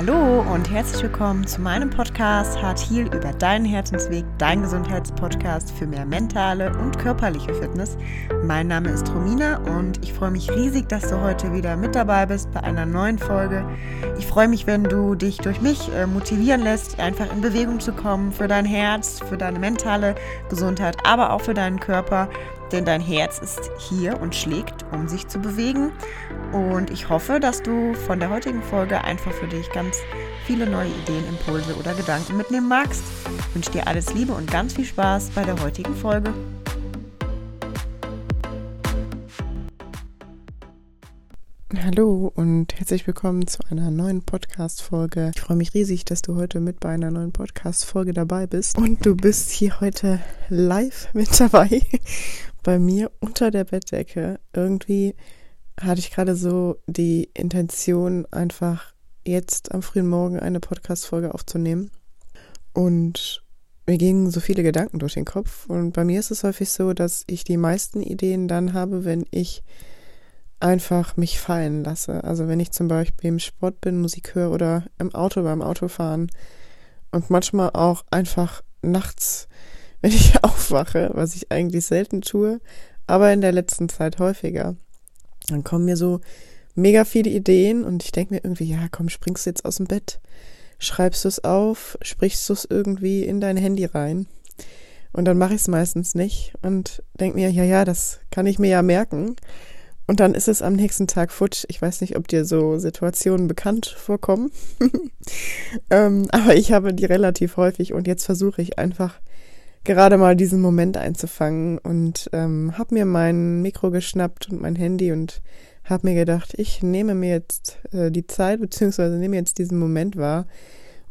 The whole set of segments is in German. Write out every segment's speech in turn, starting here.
Hallo und herzlich willkommen zu meinem Podcast Hart Heal über deinen Herzensweg, dein Gesundheitspodcast für mehr mentale und körperliche Fitness. Mein Name ist Romina und ich freue mich riesig, dass du heute wieder mit dabei bist bei einer neuen Folge. Ich freue mich, wenn du dich durch mich äh, motivieren lässt, einfach in Bewegung zu kommen für dein Herz, für deine mentale Gesundheit, aber auch für deinen Körper denn dein Herz ist hier und schlägt, um sich zu bewegen. Und ich hoffe, dass du von der heutigen Folge einfach für dich ganz viele neue Ideen, Impulse oder Gedanken mitnehmen magst. Ich wünsche dir alles Liebe und ganz viel Spaß bei der heutigen Folge. Hallo und herzlich willkommen zu einer neuen Podcast-Folge. Ich freue mich riesig, dass du heute mit bei einer neuen Podcast-Folge dabei bist. Und du bist hier heute live mit dabei bei mir unter der Bettdecke. Irgendwie hatte ich gerade so die Intention, einfach jetzt am frühen Morgen eine Podcast-Folge aufzunehmen. Und mir gingen so viele Gedanken durch den Kopf. Und bei mir ist es häufig so, dass ich die meisten Ideen dann habe, wenn ich einfach mich fallen lasse. Also wenn ich zum Beispiel im Sport bin, Musik höre oder im Auto beim Autofahren und manchmal auch einfach nachts wenn ich aufwache, was ich eigentlich selten tue, aber in der letzten Zeit häufiger. Dann kommen mir so mega viele Ideen und ich denke mir irgendwie, ja, komm, springst du jetzt aus dem Bett, schreibst du es auf, sprichst du es irgendwie in dein Handy rein. Und dann mache ich es meistens nicht und denke mir, ja, ja, das kann ich mir ja merken. Und dann ist es am nächsten Tag futsch. Ich weiß nicht, ob dir so Situationen bekannt vorkommen. ähm, aber ich habe die relativ häufig und jetzt versuche ich einfach gerade mal diesen Moment einzufangen und ähm, habe mir mein Mikro geschnappt und mein Handy und habe mir gedacht, ich nehme mir jetzt äh, die Zeit beziehungsweise nehme jetzt diesen Moment wahr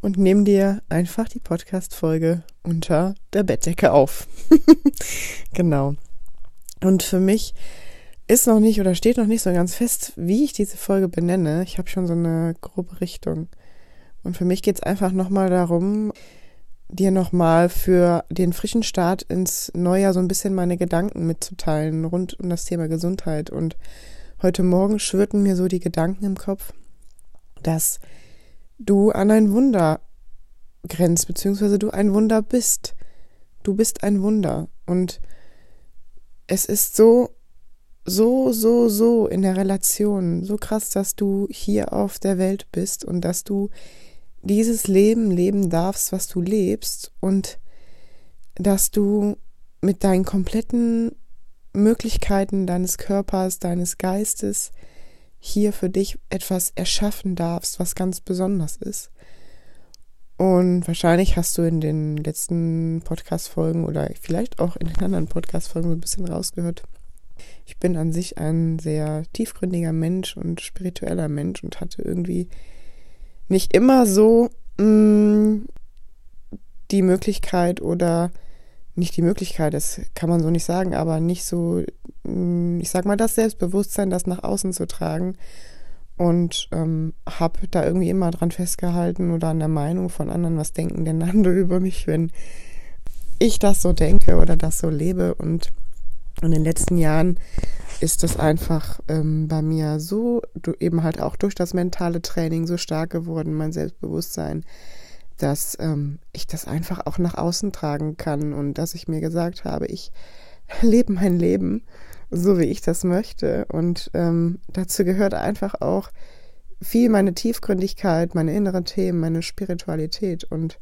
und nehme dir einfach die Podcast-Folge unter der Bettdecke auf. genau. Und für mich ist noch nicht oder steht noch nicht so ganz fest, wie ich diese Folge benenne. Ich habe schon so eine grobe Richtung. Und für mich geht es einfach nochmal darum, dir nochmal für den frischen Start ins Neujahr so ein bisschen meine Gedanken mitzuteilen rund um das Thema Gesundheit. Und heute Morgen schwirrten mir so die Gedanken im Kopf, dass du an ein Wunder grenzt, beziehungsweise du ein Wunder bist. Du bist ein Wunder. Und es ist so, so, so, so in der Relation, so krass, dass du hier auf der Welt bist und dass du dieses Leben leben darfst, was du lebst und dass du mit deinen kompletten Möglichkeiten deines Körpers, deines Geistes hier für dich etwas erschaffen darfst, was ganz besonders ist. Und wahrscheinlich hast du in den letzten Podcast-Folgen oder vielleicht auch in den anderen Podcast-Folgen so ein bisschen rausgehört. Ich bin an sich ein sehr tiefgründiger Mensch und spiritueller Mensch und hatte irgendwie nicht immer so mh, mm, die Möglichkeit oder nicht die Möglichkeit, das kann man so nicht sagen, aber nicht so, mh, mm, ich sag mal, das Selbstbewusstsein, das nach außen zu tragen. Und ähm, habe da irgendwie immer dran festgehalten oder an der Meinung von anderen, was denken denn andere über mich, wenn ich das so denke oder das so lebe. Und in den letzten Jahren ist das einfach ähm, bei mir so, du, eben halt auch durch das mentale Training so stark geworden, mein Selbstbewusstsein, dass ähm, ich das einfach auch nach außen tragen kann und dass ich mir gesagt habe, ich lebe mein Leben so, wie ich das möchte. Und ähm, dazu gehört einfach auch viel meine Tiefgründigkeit, meine inneren Themen, meine Spiritualität und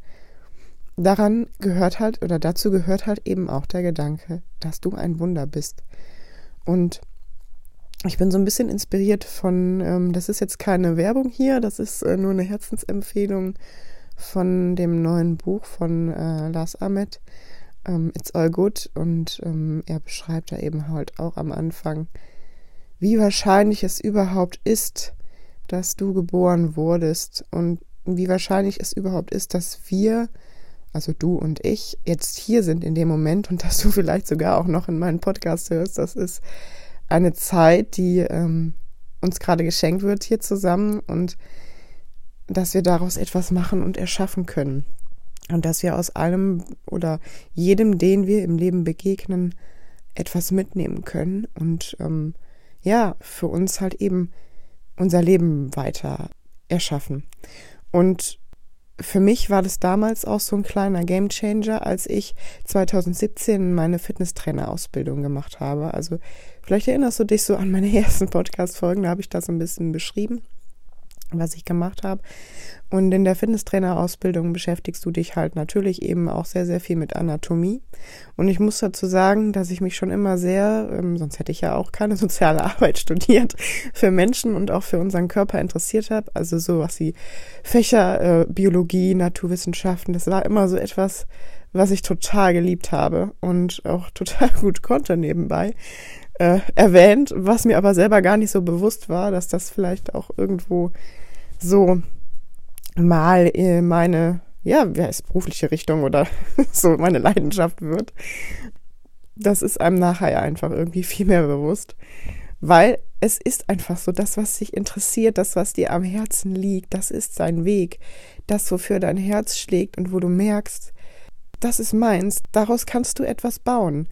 daran gehört halt oder dazu gehört halt eben auch der Gedanke, dass du ein Wunder bist. Und ich bin so ein bisschen inspiriert von, ähm, das ist jetzt keine Werbung hier, das ist äh, nur eine Herzensempfehlung von dem neuen Buch von äh, Lars Ahmed, ähm, It's All Good. Und ähm, er beschreibt da eben halt auch am Anfang, wie wahrscheinlich es überhaupt ist, dass du geboren wurdest und wie wahrscheinlich es überhaupt ist, dass wir, also du und ich, jetzt hier sind in dem Moment und dass du vielleicht sogar auch noch in meinen Podcast hörst. Das ist eine Zeit, die ähm, uns gerade geschenkt wird hier zusammen und dass wir daraus etwas machen und erschaffen können. Und dass wir aus allem oder jedem, den wir im Leben begegnen, etwas mitnehmen können und ähm, ja, für uns halt eben unser Leben weiter erschaffen. Und für mich war das damals auch so ein kleiner Gamechanger, als ich 2017 meine Fitnesstrainer-Ausbildung gemacht habe. Also vielleicht erinnerst du dich so an meine ersten Podcast-Folgen, da habe ich das ein bisschen beschrieben was ich gemacht habe. Und in der Fitnesstrainer-Ausbildung beschäftigst du dich halt natürlich eben auch sehr, sehr viel mit Anatomie. Und ich muss dazu sagen, dass ich mich schon immer sehr, ähm, sonst hätte ich ja auch keine soziale Arbeit studiert, für Menschen und auch für unseren Körper interessiert habe. Also so was wie Fächer, äh, Biologie, Naturwissenschaften, das war immer so etwas, was ich total geliebt habe und auch total gut konnte nebenbei äh, erwähnt, was mir aber selber gar nicht so bewusst war, dass das vielleicht auch irgendwo so mal äh, meine, ja, wie heißt berufliche Richtung oder so meine Leidenschaft wird. Das ist einem nachher einfach irgendwie viel mehr bewusst, weil es ist einfach so, das, was dich interessiert, das, was dir am Herzen liegt, das ist sein Weg, das, wofür dein Herz schlägt und wo du merkst, das ist meins, daraus kannst du etwas bauen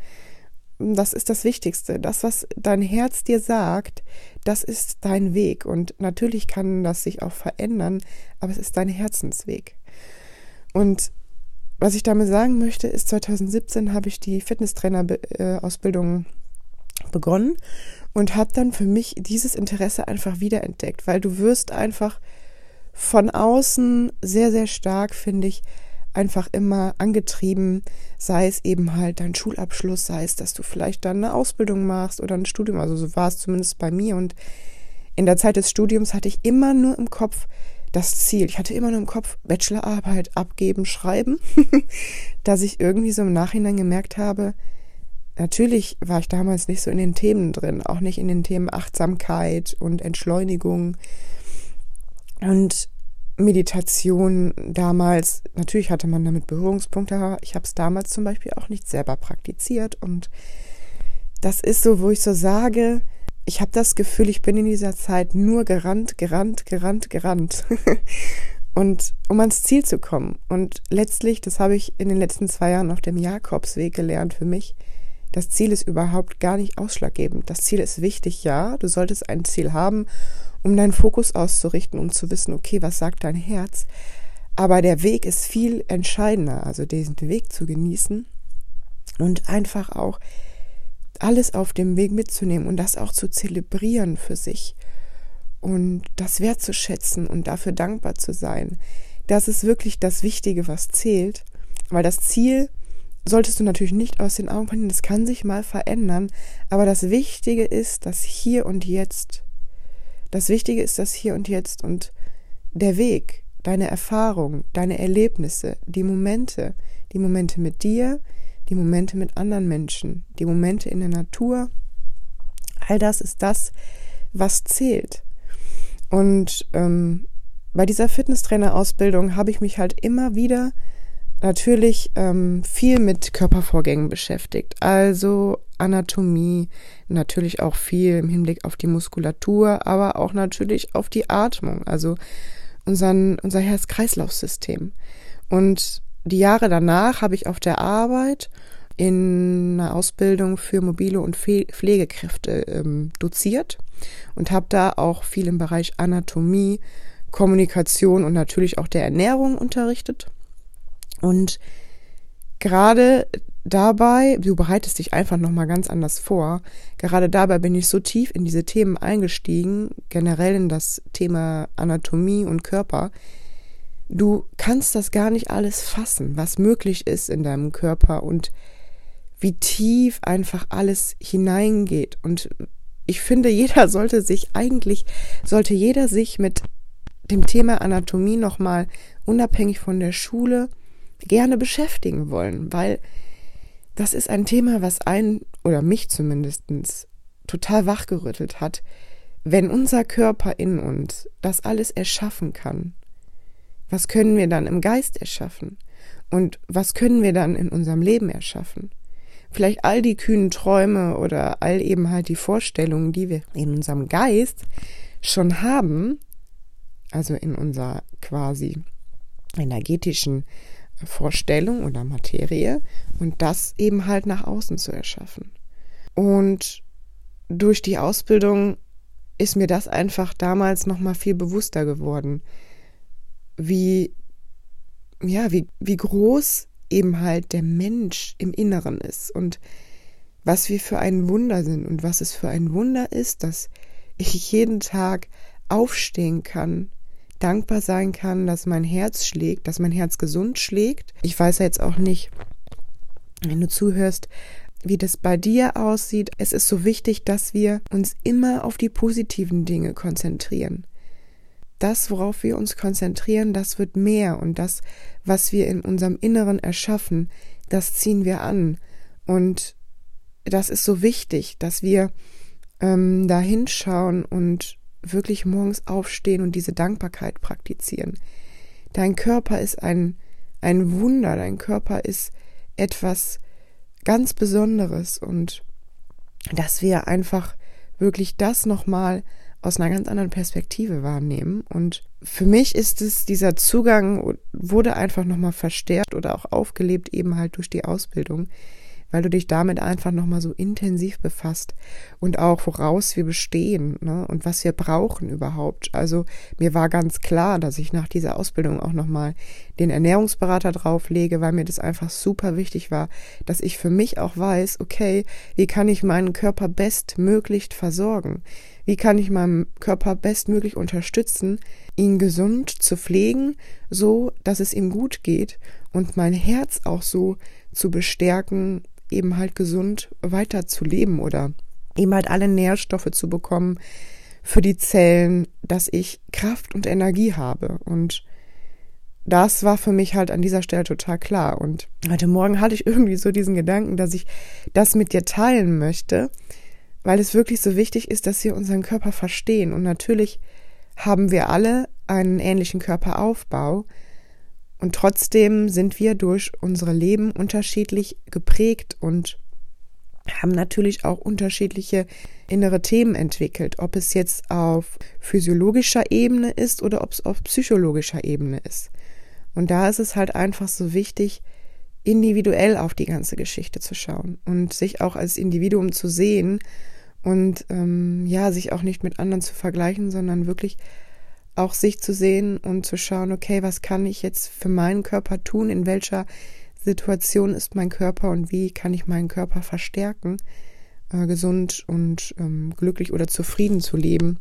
das ist das Wichtigste. Das, was dein Herz dir sagt, das ist dein Weg. Und natürlich kann das sich auch verändern, aber es ist dein Herzensweg. Und was ich damit sagen möchte, ist, 2017 habe ich die Fitnesstrainer-Ausbildung begonnen und habe dann für mich dieses Interesse einfach wiederentdeckt, weil du wirst einfach von außen sehr, sehr stark, finde ich, einfach immer angetrieben, sei es eben halt dein Schulabschluss, sei es, dass du vielleicht dann eine Ausbildung machst oder ein Studium. Also so war es zumindest bei mir. Und in der Zeit des Studiums hatte ich immer nur im Kopf das Ziel. Ich hatte immer nur im Kopf Bachelorarbeit abgeben, schreiben, dass ich irgendwie so im Nachhinein gemerkt habe, natürlich war ich damals nicht so in den Themen drin, auch nicht in den Themen Achtsamkeit und Entschleunigung. Und Meditation damals, natürlich hatte man damit Berührungspunkte, aber ich habe es damals zum Beispiel auch nicht selber praktiziert. Und das ist so, wo ich so sage, ich habe das Gefühl, ich bin in dieser Zeit nur gerannt, gerannt, gerannt, gerannt. und um ans Ziel zu kommen. Und letztlich, das habe ich in den letzten zwei Jahren auf dem Jakobsweg gelernt für mich, das Ziel ist überhaupt gar nicht ausschlaggebend. Das Ziel ist wichtig, ja, du solltest ein Ziel haben um deinen Fokus auszurichten, um zu wissen, okay, was sagt dein Herz? Aber der Weg ist viel entscheidender, also diesen Weg zu genießen und einfach auch alles auf dem Weg mitzunehmen und das auch zu zelebrieren für sich und das wertzuschätzen und dafür dankbar zu sein. Das ist wirklich das Wichtige, was zählt, weil das Ziel solltest du natürlich nicht aus den Augen verlieren, das kann sich mal verändern, aber das Wichtige ist, dass hier und jetzt das Wichtige ist das Hier und Jetzt und der Weg, deine Erfahrung, deine Erlebnisse, die Momente, die Momente mit dir, die Momente mit anderen Menschen, die Momente in der Natur, all das ist das, was zählt. Und ähm, bei dieser Fitnesstrainer-Ausbildung habe ich mich halt immer wieder natürlich ähm, viel mit Körpervorgängen beschäftigt. Also Anatomie, natürlich auch viel im Hinblick auf die Muskulatur, aber auch natürlich auf die Atmung, also unseren, unser Herz-Kreislauf-System. Und die Jahre danach habe ich auf der Arbeit in einer Ausbildung für mobile und Pflegekräfte ähm, doziert und habe da auch viel im Bereich Anatomie, Kommunikation und natürlich auch der Ernährung unterrichtet. Und gerade dabei, du bereitest dich einfach nochmal ganz anders vor. Gerade dabei bin ich so tief in diese Themen eingestiegen, generell in das Thema Anatomie und Körper. Du kannst das gar nicht alles fassen, was möglich ist in deinem Körper und wie tief einfach alles hineingeht. Und ich finde, jeder sollte sich eigentlich, sollte jeder sich mit dem Thema Anatomie nochmal unabhängig von der Schule gerne beschäftigen wollen, weil das ist ein Thema, was einen oder mich zumindestens total wachgerüttelt hat. Wenn unser Körper in uns das alles erschaffen kann, was können wir dann im Geist erschaffen? Und was können wir dann in unserem Leben erschaffen? Vielleicht all die kühnen Träume oder all eben halt die Vorstellungen, die wir in unserem Geist schon haben, also in unserer quasi energetischen Vorstellung oder Materie und das eben halt nach außen zu erschaffen. Und durch die Ausbildung ist mir das einfach damals noch mal viel bewusster geworden. wie, ja, wie, wie groß eben halt der Mensch im Inneren ist und was wir für ein Wunder sind und was es für ein Wunder ist, dass ich jeden Tag aufstehen kann, dankbar sein kann, dass mein Herz schlägt, dass mein Herz gesund schlägt. Ich weiß jetzt auch nicht, wenn du zuhörst, wie das bei dir aussieht. Es ist so wichtig, dass wir uns immer auf die positiven Dinge konzentrieren. Das, worauf wir uns konzentrieren, das wird mehr und das, was wir in unserem Inneren erschaffen, das ziehen wir an. Und das ist so wichtig, dass wir ähm, da hinschauen und wirklich morgens aufstehen und diese Dankbarkeit praktizieren. Dein Körper ist ein, ein Wunder, dein Körper ist etwas ganz Besonderes und dass wir einfach wirklich das nochmal aus einer ganz anderen Perspektive wahrnehmen. Und für mich ist es, dieser Zugang wurde einfach nochmal verstärkt oder auch aufgelebt eben halt durch die Ausbildung, weil du dich damit einfach nochmal so intensiv befasst und auch woraus wir bestehen ne, und was wir brauchen überhaupt. Also mir war ganz klar, dass ich nach dieser Ausbildung auch nochmal den Ernährungsberater drauflege, weil mir das einfach super wichtig war, dass ich für mich auch weiß, okay, wie kann ich meinen Körper bestmöglich versorgen? Wie kann ich meinem Körper bestmöglich unterstützen, ihn gesund zu pflegen, so dass es ihm gut geht und mein Herz auch so zu bestärken, eben halt gesund weiter zu leben oder eben halt alle Nährstoffe zu bekommen für die Zellen, dass ich Kraft und Energie habe. Und das war für mich halt an dieser Stelle total klar. Und heute Morgen hatte ich irgendwie so diesen Gedanken, dass ich das mit dir teilen möchte, weil es wirklich so wichtig ist, dass wir unseren Körper verstehen. Und natürlich haben wir alle einen ähnlichen Körperaufbau. Und trotzdem sind wir durch unsere Leben unterschiedlich geprägt und haben natürlich auch unterschiedliche innere Themen entwickelt, ob es jetzt auf physiologischer Ebene ist oder ob es auf psychologischer Ebene ist. Und da ist es halt einfach so wichtig, individuell auf die ganze Geschichte zu schauen und sich auch als Individuum zu sehen und ähm, ja, sich auch nicht mit anderen zu vergleichen, sondern wirklich auch sich zu sehen und zu schauen, okay, was kann ich jetzt für meinen Körper tun, in welcher Situation ist mein Körper und wie kann ich meinen Körper verstärken, äh, gesund und ähm, glücklich oder zufrieden zu leben.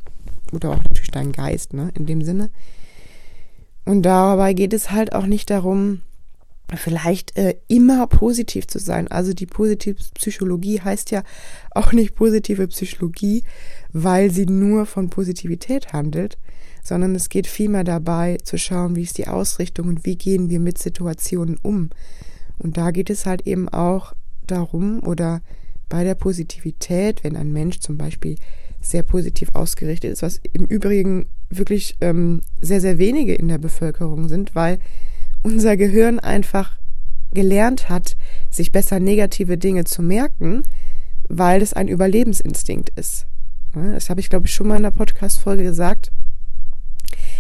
Oder auch natürlich dein Geist, ne, in dem Sinne. Und dabei geht es halt auch nicht darum, vielleicht äh, immer positiv zu sein. Also die positive Psychologie heißt ja auch nicht positive Psychologie, weil sie nur von Positivität handelt, sondern es geht vielmehr dabei zu schauen, wie ist die Ausrichtung und wie gehen wir mit Situationen um. Und da geht es halt eben auch darum oder bei der Positivität, wenn ein Mensch zum Beispiel sehr positiv ausgerichtet ist, was im Übrigen wirklich ähm, sehr, sehr wenige in der Bevölkerung sind, weil unser Gehirn einfach gelernt hat, sich besser negative Dinge zu merken, weil es ein Überlebensinstinkt ist. Das habe ich, glaube ich, schon mal in der Podcast-Folge gesagt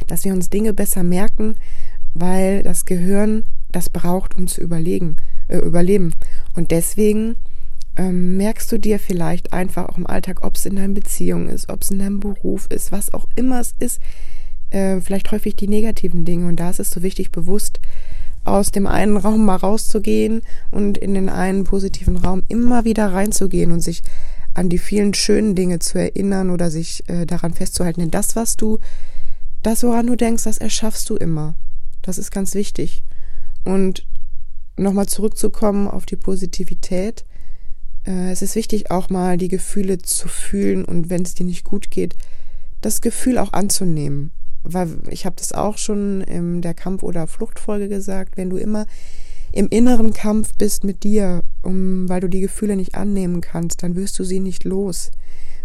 dass wir uns Dinge besser merken, weil das Gehirn das braucht, um zu überlegen, äh, überleben. Und deswegen ähm, merkst du dir vielleicht einfach auch im Alltag, ob es in deiner Beziehung ist, ob es in deinem Beruf ist, was auch immer es ist, äh, vielleicht häufig die negativen Dinge. Und da ist es so wichtig, bewusst aus dem einen Raum mal rauszugehen und in den einen positiven Raum immer wieder reinzugehen und sich an die vielen schönen Dinge zu erinnern oder sich äh, daran festzuhalten. Denn das, was du das, woran du denkst, das erschaffst du immer. Das ist ganz wichtig. Und nochmal zurückzukommen auf die Positivität. Äh, es ist wichtig, auch mal die Gefühle zu fühlen und wenn es dir nicht gut geht, das Gefühl auch anzunehmen. Weil ich habe das auch schon in der Kampf- oder Fluchtfolge gesagt, wenn du immer im inneren Kampf bist mit dir, um, weil du die Gefühle nicht annehmen kannst, dann wirst du sie nicht los.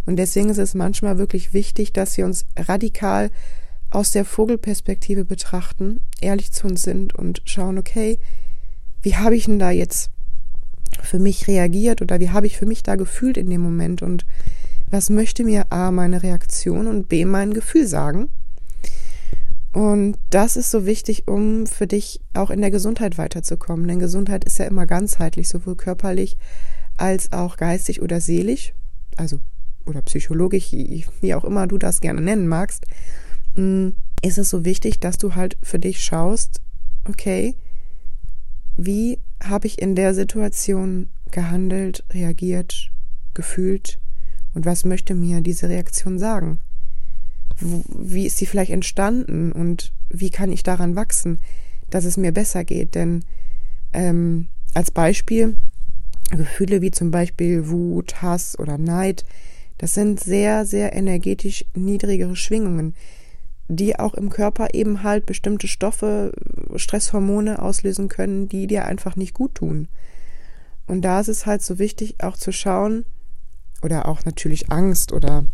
Und deswegen ist es manchmal wirklich wichtig, dass wir uns radikal aus der Vogelperspektive betrachten, ehrlich zu uns sind und schauen, okay, wie habe ich denn da jetzt für mich reagiert oder wie habe ich für mich da gefühlt in dem Moment und was möchte mir A meine Reaktion und B mein Gefühl sagen. Und das ist so wichtig, um für dich auch in der Gesundheit weiterzukommen. Denn Gesundheit ist ja immer ganzheitlich, sowohl körperlich als auch geistig oder seelisch, also oder psychologisch, wie auch immer du das gerne nennen magst. Mm, ist es so wichtig, dass du halt für dich schaust, okay, wie habe ich in der Situation gehandelt, reagiert, gefühlt und was möchte mir diese Reaktion sagen? Wie ist sie vielleicht entstanden und wie kann ich daran wachsen, dass es mir besser geht? Denn ähm, als Beispiel, Gefühle wie zum Beispiel Wut, Hass oder Neid, das sind sehr, sehr energetisch niedrigere Schwingungen, die auch im Körper eben halt bestimmte Stoffe, Stresshormone auslösen können, die dir einfach nicht gut tun. Und da ist es halt so wichtig, auch zu schauen, oder auch natürlich Angst oder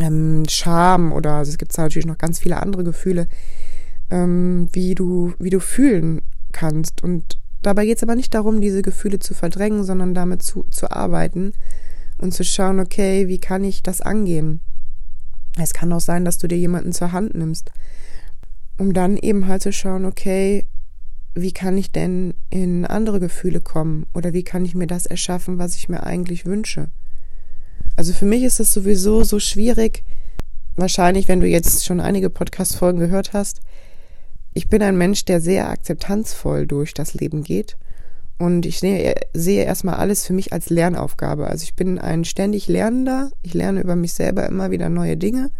ähm, Scham oder also es gibt natürlich noch ganz viele andere Gefühle, ähm, wie du, wie du fühlen kannst. Und dabei geht es aber nicht darum, diese Gefühle zu verdrängen, sondern damit zu, zu arbeiten und zu schauen, okay, wie kann ich das angehen? Es kann auch sein, dass du dir jemanden zur Hand nimmst, um dann eben halt zu schauen, okay, wie kann ich denn in andere Gefühle kommen oder wie kann ich mir das erschaffen, was ich mir eigentlich wünsche? Also für mich ist es sowieso so schwierig, wahrscheinlich, wenn du jetzt schon einige Podcast-Folgen gehört hast. Ich bin ein Mensch, der sehr akzeptanzvoll durch das Leben geht und ich sehe, sehe erstmal alles für mich als Lernaufgabe. Also ich bin ein ständig Lernender. Ich lerne über mich selber immer wieder neue Dinge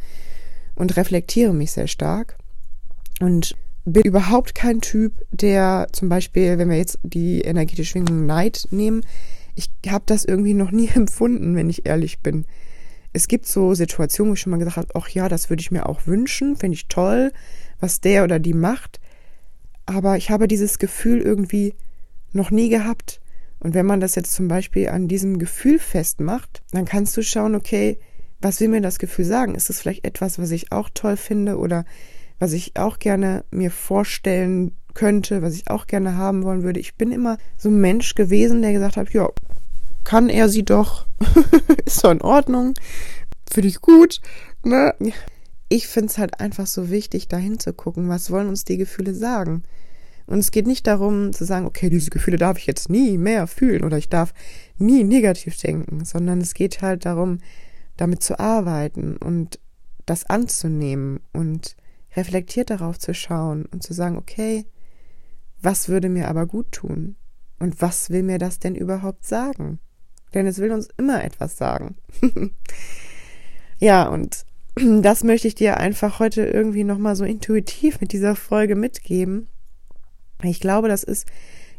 und reflektiere mich sehr stark. Und bin überhaupt kein Typ, der zum Beispiel, wenn wir jetzt die energetische Schwingung Neid nehmen, ich habe das irgendwie noch nie empfunden, wenn ich ehrlich bin. Es gibt so Situationen, wo ich schon mal gesagt habe, ach ja, das würde ich mir auch wünschen, finde ich toll, was der oder die macht. Aber ich habe dieses Gefühl irgendwie noch nie gehabt. Und wenn man das jetzt zum Beispiel an diesem Gefühl festmacht, dann kannst du schauen, okay, was will mir das Gefühl sagen? Ist es vielleicht etwas, was ich auch toll finde oder was ich auch gerne mir vorstellen könnte, was ich auch gerne haben wollen würde. Ich bin immer so ein Mensch gewesen, der gesagt hat, ja, kann er sie doch, ist doch in Ordnung, finde ich gut. Ne? Ich finde es halt einfach so wichtig, da hinzugucken, was wollen uns die Gefühle sagen. Und es geht nicht darum zu sagen, okay, diese Gefühle darf ich jetzt nie mehr fühlen oder ich darf nie negativ denken, sondern es geht halt darum, damit zu arbeiten und das anzunehmen und reflektiert darauf zu schauen und zu sagen, okay, was würde mir aber gut tun? Und was will mir das denn überhaupt sagen? Denn es will uns immer etwas sagen. ja, und das möchte ich dir einfach heute irgendwie nochmal so intuitiv mit dieser Folge mitgeben, ich glaube, das ist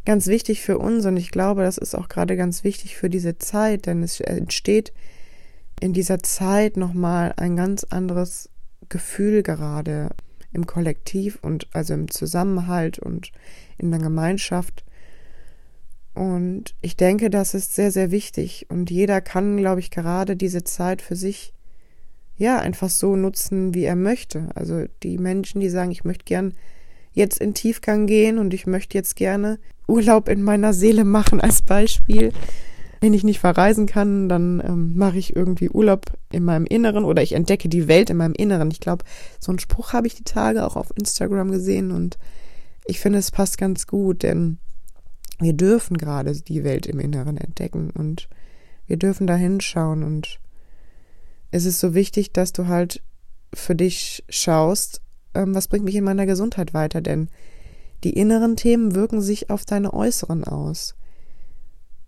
ganz wichtig für uns und ich glaube, das ist auch gerade ganz wichtig für diese Zeit, denn es entsteht in dieser Zeit nochmal ein ganz anderes Gefühl gerade im Kollektiv und also im Zusammenhalt und in der Gemeinschaft. Und ich denke, das ist sehr, sehr wichtig. Und jeder kann, glaube ich, gerade diese Zeit für sich ja einfach so nutzen, wie er möchte. Also die Menschen, die sagen, ich möchte gern jetzt in Tiefgang gehen und ich möchte jetzt gerne Urlaub in meiner Seele machen als Beispiel. Wenn ich nicht verreisen kann, dann ähm, mache ich irgendwie Urlaub in meinem Inneren oder ich entdecke die Welt in meinem Inneren. Ich glaube, so einen Spruch habe ich die Tage auch auf Instagram gesehen und ich finde, es passt ganz gut, denn wir dürfen gerade die Welt im Inneren entdecken und wir dürfen da hinschauen und es ist so wichtig, dass du halt für dich schaust, ähm, was bringt mich in meiner Gesundheit weiter, denn die inneren Themen wirken sich auf deine äußeren aus.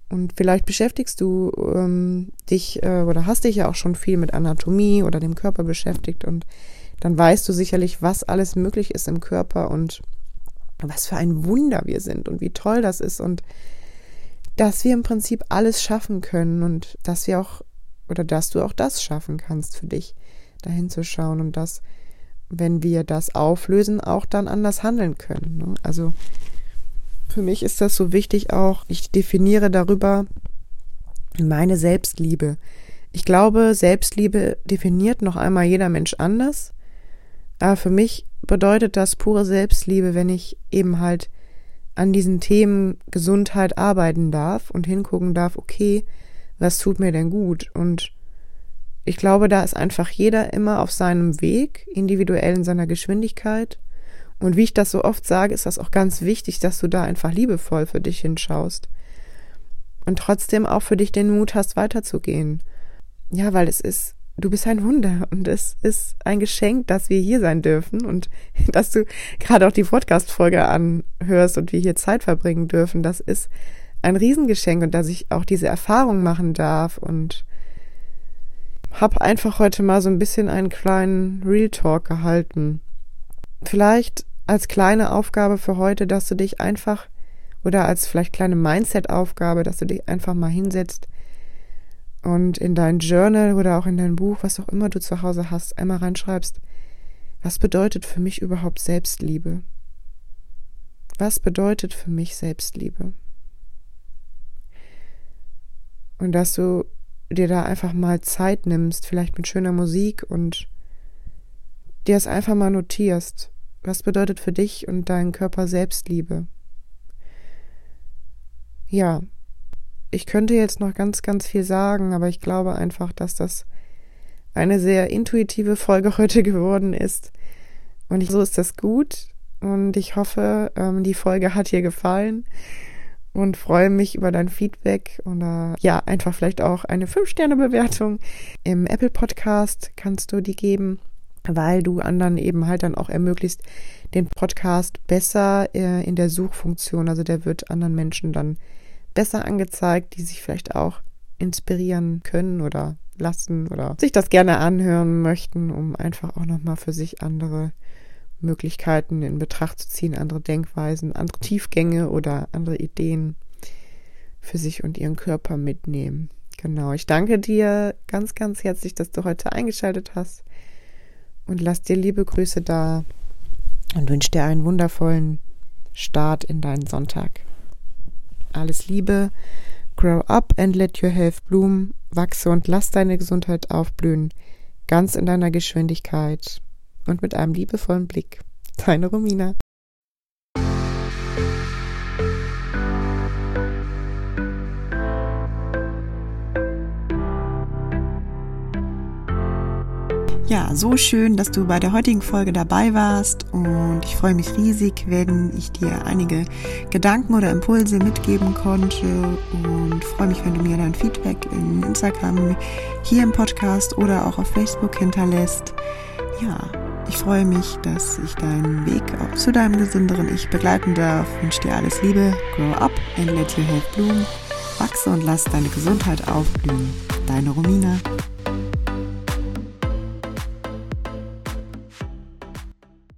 Und vielleicht beschäftigst du ähm, dich äh, oder hast dich ja auch schon viel mit Anatomie oder dem Körper beschäftigt und dann weißt du sicherlich, was alles möglich ist im Körper und was für ein Wunder wir sind und wie toll das ist und dass wir im Prinzip alles schaffen können und dass wir auch oder dass du auch das schaffen kannst für dich, dahin zu schauen und das wenn wir das auflösen, auch dann anders handeln können. Ne? Also für mich ist das so wichtig auch, ich definiere darüber meine Selbstliebe. Ich glaube, Selbstliebe definiert noch einmal jeder Mensch anders. Aber für mich bedeutet das pure Selbstliebe, wenn ich eben halt an diesen Themen Gesundheit arbeiten darf und hingucken darf, okay, was tut mir denn gut? Und ich glaube, da ist einfach jeder immer auf seinem Weg, individuell in seiner Geschwindigkeit. Und wie ich das so oft sage, ist das auch ganz wichtig, dass du da einfach liebevoll für dich hinschaust. Und trotzdem auch für dich den Mut hast, weiterzugehen. Ja, weil es ist du bist ein Wunder und es ist ein Geschenk, dass wir hier sein dürfen und dass du gerade auch die Podcast-Folge anhörst und wir hier Zeit verbringen dürfen. Das ist ein Riesengeschenk und dass ich auch diese Erfahrung machen darf und habe einfach heute mal so ein bisschen einen kleinen Real Talk gehalten. Vielleicht als kleine Aufgabe für heute, dass du dich einfach oder als vielleicht kleine Mindset-Aufgabe, dass du dich einfach mal hinsetzt und in dein Journal oder auch in dein Buch, was auch immer du zu Hause hast, einmal reinschreibst, was bedeutet für mich überhaupt Selbstliebe? Was bedeutet für mich Selbstliebe? Und dass du dir da einfach mal Zeit nimmst, vielleicht mit schöner Musik und dir es einfach mal notierst. Was bedeutet für dich und deinen Körper Selbstliebe? Ja, ich könnte jetzt noch ganz, ganz viel sagen, aber ich glaube einfach, dass das eine sehr intuitive Folge heute geworden ist. Und so ist das gut. Und ich hoffe, ähm, die Folge hat dir gefallen und freue mich über dein Feedback oder ja, einfach vielleicht auch eine 5-Sterne-Bewertung. Im Apple Podcast kannst du die geben, weil du anderen eben halt dann auch ermöglicht, den Podcast besser äh, in der Suchfunktion, also der wird anderen Menschen dann besser angezeigt, die sich vielleicht auch inspirieren können oder lassen oder sich das gerne anhören möchten, um einfach auch nochmal für sich andere Möglichkeiten in Betracht zu ziehen, andere Denkweisen, andere Tiefgänge oder andere Ideen für sich und ihren Körper mitnehmen. Genau, ich danke dir ganz, ganz herzlich, dass du heute eingeschaltet hast und lass dir liebe Grüße da und wünsche dir einen wundervollen Start in deinen Sonntag. Alles Liebe, grow up and let your health bloom, wachse und lass deine Gesundheit aufblühen, ganz in deiner Geschwindigkeit und mit einem liebevollen Blick. Deine Romina. Ja, so schön, dass du bei der heutigen Folge dabei warst und ich freue mich riesig, wenn ich dir einige Gedanken oder Impulse mitgeben konnte und freue mich, wenn du mir dein Feedback in Instagram, hier im Podcast oder auch auf Facebook hinterlässt. Ja, ich freue mich, dass ich deinen Weg zu deinem gesünderen Ich begleiten darf. Wünsche dir alles Liebe, grow up and let your health bloom. Wachse und lass deine Gesundheit aufblühen. Deine Romina.